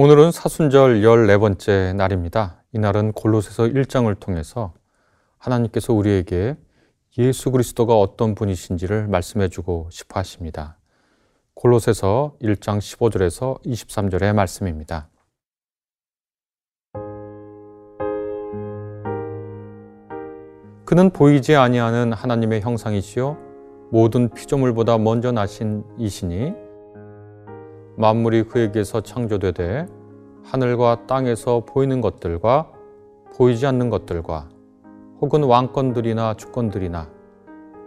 오늘은 사순절 14번째 날입니다. 이날은 골로새서 1장을 통해서 하나님께서 우리에게 예수 그리스도가 어떤 분이신지를 말씀해 주고 싶어 하십니다. 골로새서 1장 15절에서 23절의 말씀입니다. 그는 보이지 아니하는 하나님의 형상이시요 모든 피조물보다 먼저 나신 이시니 만물이 그에게서 창조되되 하늘과 땅에서 보이는 것들과 보이지 않는 것들과 혹은 왕권들이나 주권들이나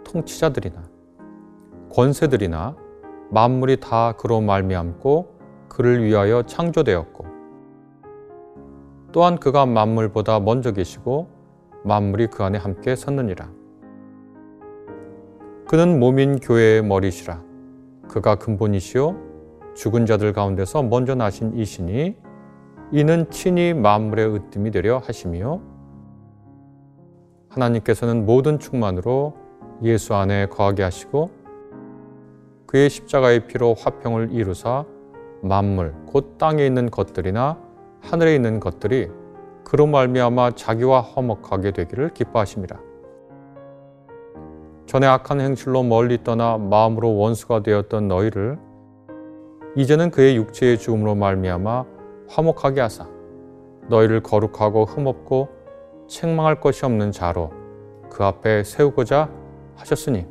통치자들이나 권세들이나 만물이 다 그로 말미암고 그를 위하여 창조되었고 또한 그가 만물보다 먼저 계시고 만물이 그 안에 함께 섰느니라. 그는 몸인 교회의 머리시라. 그가 근본이시요 죽은 자들 가운데서 먼저 나신 이신이 이는 친히 만물의 으뜸이 되려 하시며 하나님께서는 모든 충만으로 예수 안에 거하게 하시고 그의 십자가의 피로 화평을 이루사 만물 곧 땅에 있는 것들이나 하늘에 있는 것들이 그로 말미암아 자기와 화목하게 되기를 기뻐하십니다. 전에 악한 행실로 멀리 떠나 마음으로 원수가 되었던 너희를 이제는 그의 육체의 죽음으로 말미암아 화목하게 하사 너희를 거룩하고 흠없고 책망할 것이 없는 자로 그 앞에 세우고자 하셨으니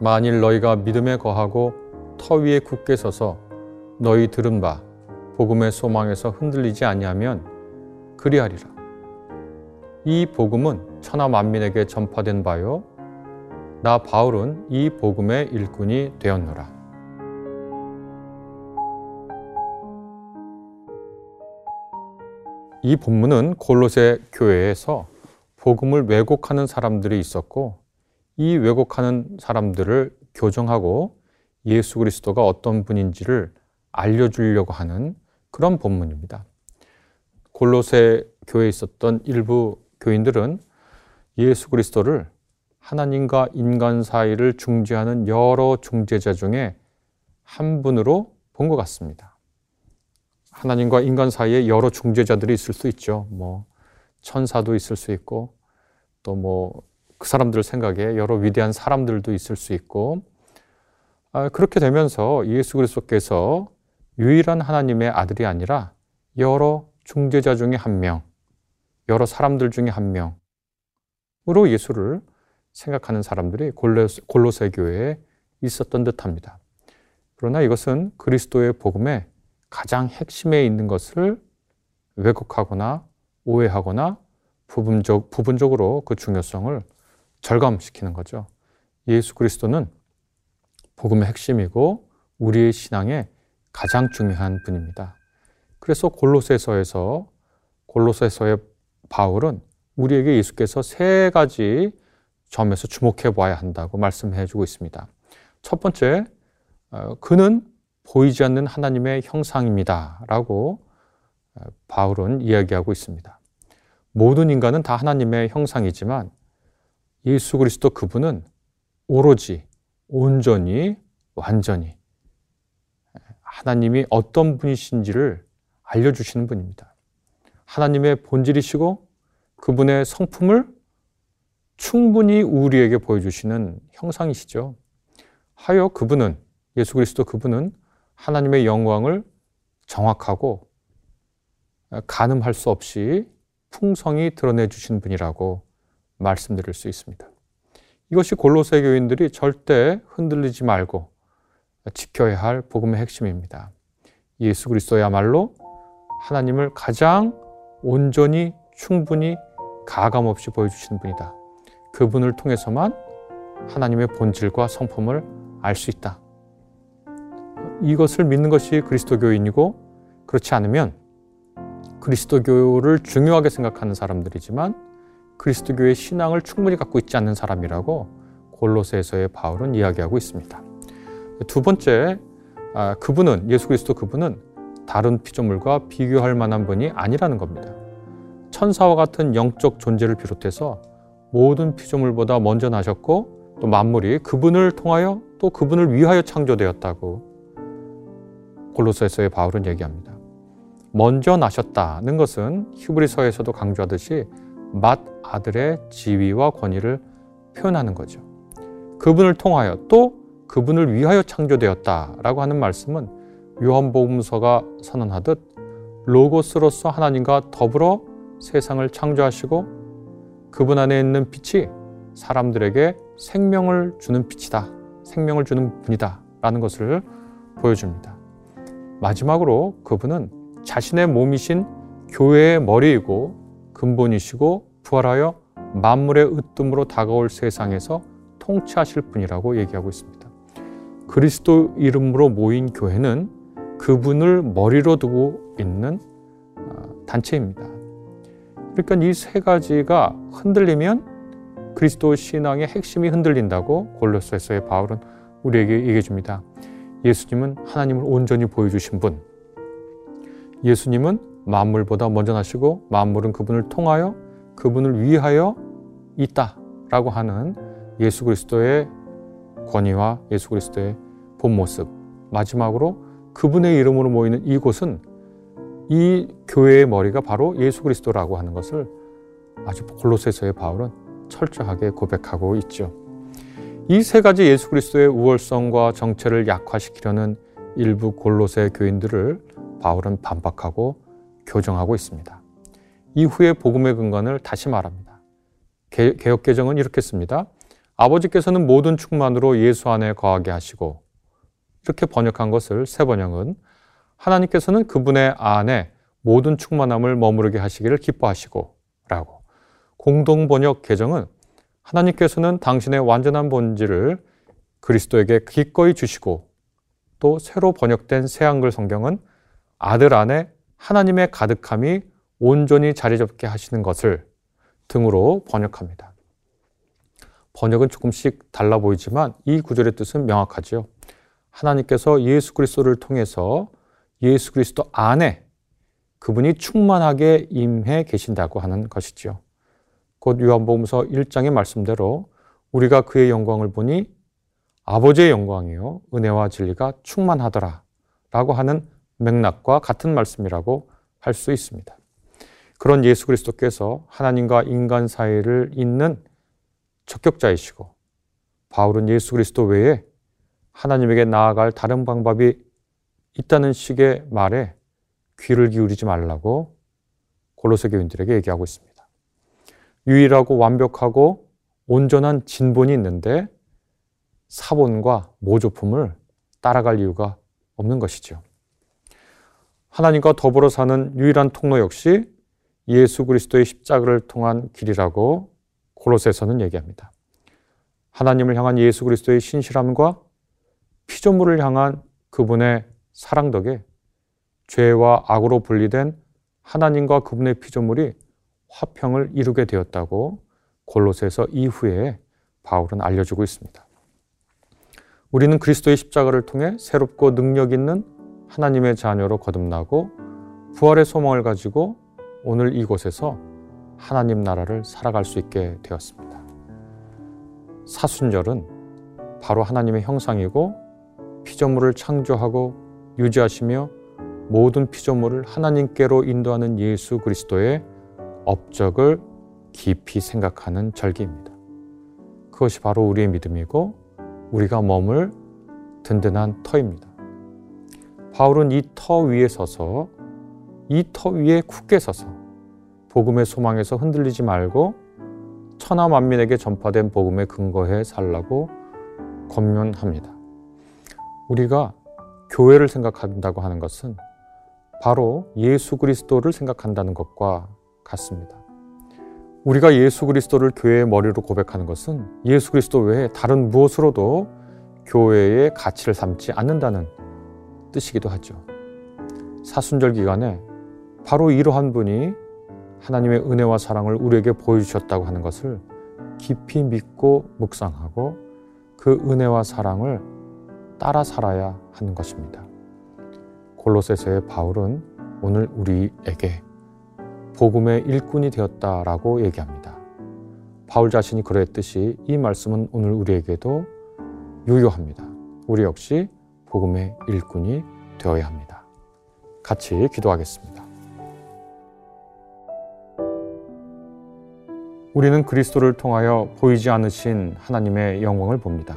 만일 너희가 믿음에 거하고 터 위에 굳게 서서 너희 들은 바 복음의 소망에서 흔들리지 아니하면 그리하리라. 이 복음은 천하 만민에게 전파된 바요 나 바울은 이 복음의 일꾼이 되었노라. 이 본문은 골로새 교회에서 복음을 왜곡하는 사람들이 있었고 이 왜곡하는 사람들을 교정하고 예수 그리스도가 어떤 분인지를 알려주려고 하는 그런 본문입니다. 골로새 교회에 있었던 일부 교인들은 예수 그리스도를 하나님과 인간 사이를 중재하는 여러 중재자 중에 한 분으로 본 것 같습니다. 하나님과 인간 사이에 여러 중재자들이 있을 수 있죠. 뭐 천사도 있을 수 있고 또 뭐 그 사람들 생각에 여러 위대한 사람들도 있을 수 있고 아, 그렇게 되면서 예수 그리스도께서 유일한 하나님의 아들이 아니라 여러 중재자 중에 한 명, 여러 사람들 중에 한 명으로 예수를 생각하는 사람들이 골로새 교회에 있었던 듯합니다. 그러나 이것은 그리스도의 복음에 가장 핵심에 있는 것을 왜곡하거나 오해하거나 부분적, 부분적으로 그 중요성을 절감시키는 거죠. 예수 그리스도는 복음의 핵심이고 우리의 신앙의 가장 중요한 분입니다. 그래서 골로새서에서 골로새서의 바울은 우리에게 예수께서 세 가지 점에서 주목해 봐야 한다고 말씀해 주고 있습니다. 첫 번째, 어, 그는 보이지 않는 하나님의 형상입니다. 라고 어, 바울은 이야기하고 있습니다. 모든 인간은 다 하나님의 형상이지만 예수 그리스도 그분은 오로지 온전히 완전히 하나님이 어떤 분이신지를 알려주시는 분입니다. 하나님의 본질이시고 그분의 성품을 충분히 우리에게 보여주시는 형상이시죠. 하여 그분은 예수 그리스도 그분은 하나님의 영광을 정확하고 가늠할 수 없이 풍성히 드러내 주신 분이라고 말씀드릴 수 있습니다. 이것이 골로새 교인들이 절대 흔들리지 말고 지켜야 할 복음의 핵심입니다. 예수 그리스도야말로 하나님을 가장 온전히 충분히 가감 없이 보여주시는 분이다. 그분을 통해서만 하나님의 본질과 성품을 알 수 있다. 이것을 믿는 것이 그리스도교인이고 그렇지 않으면 그리스도교를 중요하게 생각하는 사람들이지만 그리스도교의 신앙을 충분히 갖고 있지 않는 사람이라고 골로새에서의 바울은 이야기하고 있습니다. 두 번째, 아, 그분은 예수 그리스도 그분은 다른 피조물과 비교할 만한 분이 아니라는 겁니다. 천사와 같은 영적 존재를 비롯해서 모든 피조물보다 먼저 나셨고 또 만물이 그분을 통하여 또 그분을 위하여 창조되었다고 골로새서의 바울은 얘기합니다. 먼저 나셨다는 것은 히브리서에서도 강조하듯이 맏 아들의 지위와 권위를 표현하는 거죠. 그분을 통하여 또 그분을 위하여 창조되었다라고 하는 말씀은 요한복음서가 선언하듯 로고스로서 하나님과 더불어 세상을 창조하시고 그분 안에 있는 빛이 사람들에게 생명을 주는 빛이다. 생명을 주는 분이다. 라는 것을 보여줍니다. 마지막으로 그분은 자신의 몸이신 교회의 머리이고 근본이시고 부활하여 만물의 으뜸으로 다가올 세상에서 통치하실 분이라고 얘기하고 있습니다. 그리스도 이름으로 모인 교회는 그분을 머리로 두고 있는 어, 단체입니다. 그러니까 이 세 가지가 흔들리면 그리스도 신앙의 핵심이 흔들린다고 골로새서의 바울은 우리에게 얘기해 줍니다. 예수님은 하나님을 온전히 보여주신 분. 예수님은 만물보다 먼저 나시고 만물은 그분을 통하여 그분을 위하여 있다라고 하는 예수 그리스도의 권위와 예수 그리스도의 본 모습. 마지막으로 그분의 이름으로 모이는 이곳은 이 교회의 머리가 바로 예수 그리스도라고 하는 것을 아주 골로새서의 바울은 철저하게 고백하고 있죠. 이 세 가지 예수 그리스도의 우월성과 정체를 약화시키려는 일부 골로새 교인들을 바울은 반박하고 교정하고 있습니다. 이후에 복음의 근간을 다시 말합니다. 개혁 개정은 이렇게 씁니다. 아버지께서는 모든 충만으로 예수 안에 거하게 하시고 이렇게 번역한 것을 새 번역은 하나님께서는 그분의 안에 모든 충만함을 머무르게 하시기를 기뻐하시고 라고 공동 번역 개정은 하나님께서는 당신의 완전한 본질을 그리스도에게 기꺼이 주시고 또 새로 번역된 새 한글 성경은 아들 안에 하나님의 가득함이 온전히 자리 잡게 하시는 것을 등으로 번역합니다. 번역은 조금씩 달라 보이지만 이 구절의 뜻은 명확하지요. 하나님께서 예수 그리스도를 통해서 예수 그리스도 안에 그분이 충만하게 임해 계신다고 하는 것이지요. 곧 요한복음서 1장의 말씀대로 우리가 그의 영광을 보니 아버지의 영광이요 은혜와 진리가 충만하더라 라고 하는 맥락과 같은 말씀이라고 할 수 있습니다. 그런 예수 그리스도께서 하나님과 인간 사이를 잇는 적격자이시고 바울은 예수 그리스도 외에 하나님에게 나아갈 다른 방법이 있다는 식의 말에 귀를 기울이지 말라고 골로새 교인들에게 얘기하고 있습니다. 유일하고 완벽하고 온전한 진본이 있는데 사본과 모조품을 따라갈 이유가 없는 것이죠. 하나님과 더불어 사는 유일한 통로 역시 예수 그리스도의 십자가를 통한 길이라고 골로새서는 얘기합니다. 하나님을 향한 예수 그리스도의 신실함과 피조물을 향한 그분의 사랑 덕에 죄와 악으로 분리된 하나님과 그분의 피조물이 화평을 이루게 되었다고 골로새서 이후에 바울은 알려주고 있습니다. 우리는 그리스도의 십자가를 통해 새롭고 능력 있는 하나님의 자녀로 거듭나고 부활의 소망을 가지고 오늘 이곳에서 하나님 나라를 살아갈 수 있게 되었습니다. 사순절은 바로 하나님의 형상이고 피조물을 창조하고 유지하시며 모든 피조물을 하나님께로 인도하는 예수 그리스도의 업적을 깊이 생각하는 절기입니다. 그것이 바로 우리의 믿음이고 우리가 머물 든든한 터입니다. 바울은 이 터 위에 서서 이 터 위에 굳게 서서 복음의 소망에서 흔들리지 말고 천하 만민에게 전파된 복음에 근거해 살라고 권면합니다. 우리가 교회를 생각한다고 하는 것은 바로 예수 그리스도를 생각한다는 것과 같습니다. 우리가 예수 그리스도를 교회의 머리로 고백하는 것은 예수 그리스도 외에 다른 무엇으로도 교회의 가치를 삼지 않는다는 뜻이기도 하죠. 사순절 기간에 바로 이러한 분이 하나님의 은혜와 사랑을 우리에게 보여주셨다고 하는 것을 깊이 믿고 묵상하고 그 은혜와 사랑을 따라 살아야 하는 것입니다. 골로새서의 바울은 오늘 우리에게 복음의 일꾼이 되었다라고 얘기합니다. 바울 자신이 그랬듯이 이 말씀은 오늘 우리에게도 유효합니다. 우리 역시 복음의 일꾼이 되어야 합니다. 같이 기도하겠습니다. 우리는 그리스도를 통하여 보이지 않으신 하나님의 영광을 봅니다.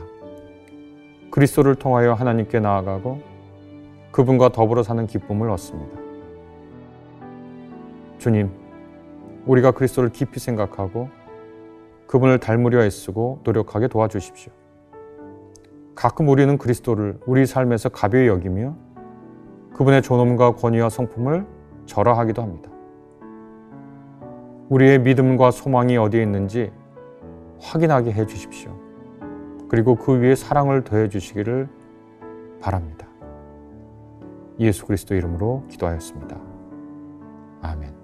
그리스도를 통하여 하나님께 나아가고 그분과 더불어 사는 기쁨을 얻습니다. 주님, 우리가 그리스도를 깊이 생각하고 그분을 닮으려 애쓰고 노력하게 도와주십시오. 가끔 우리는 그리스도를 우리 삶에서 가벼이 여기며 그분의 존엄과 권위와 성품을 절하하기도 합니다. 우리의 믿음과 소망이 어디에 있는지 확인하게 해 주십시오. 그리고 그 위에 사랑을 더해 주시기를 바랍니다. 예수 그리스도 이름으로 기도하였습니다. 아멘.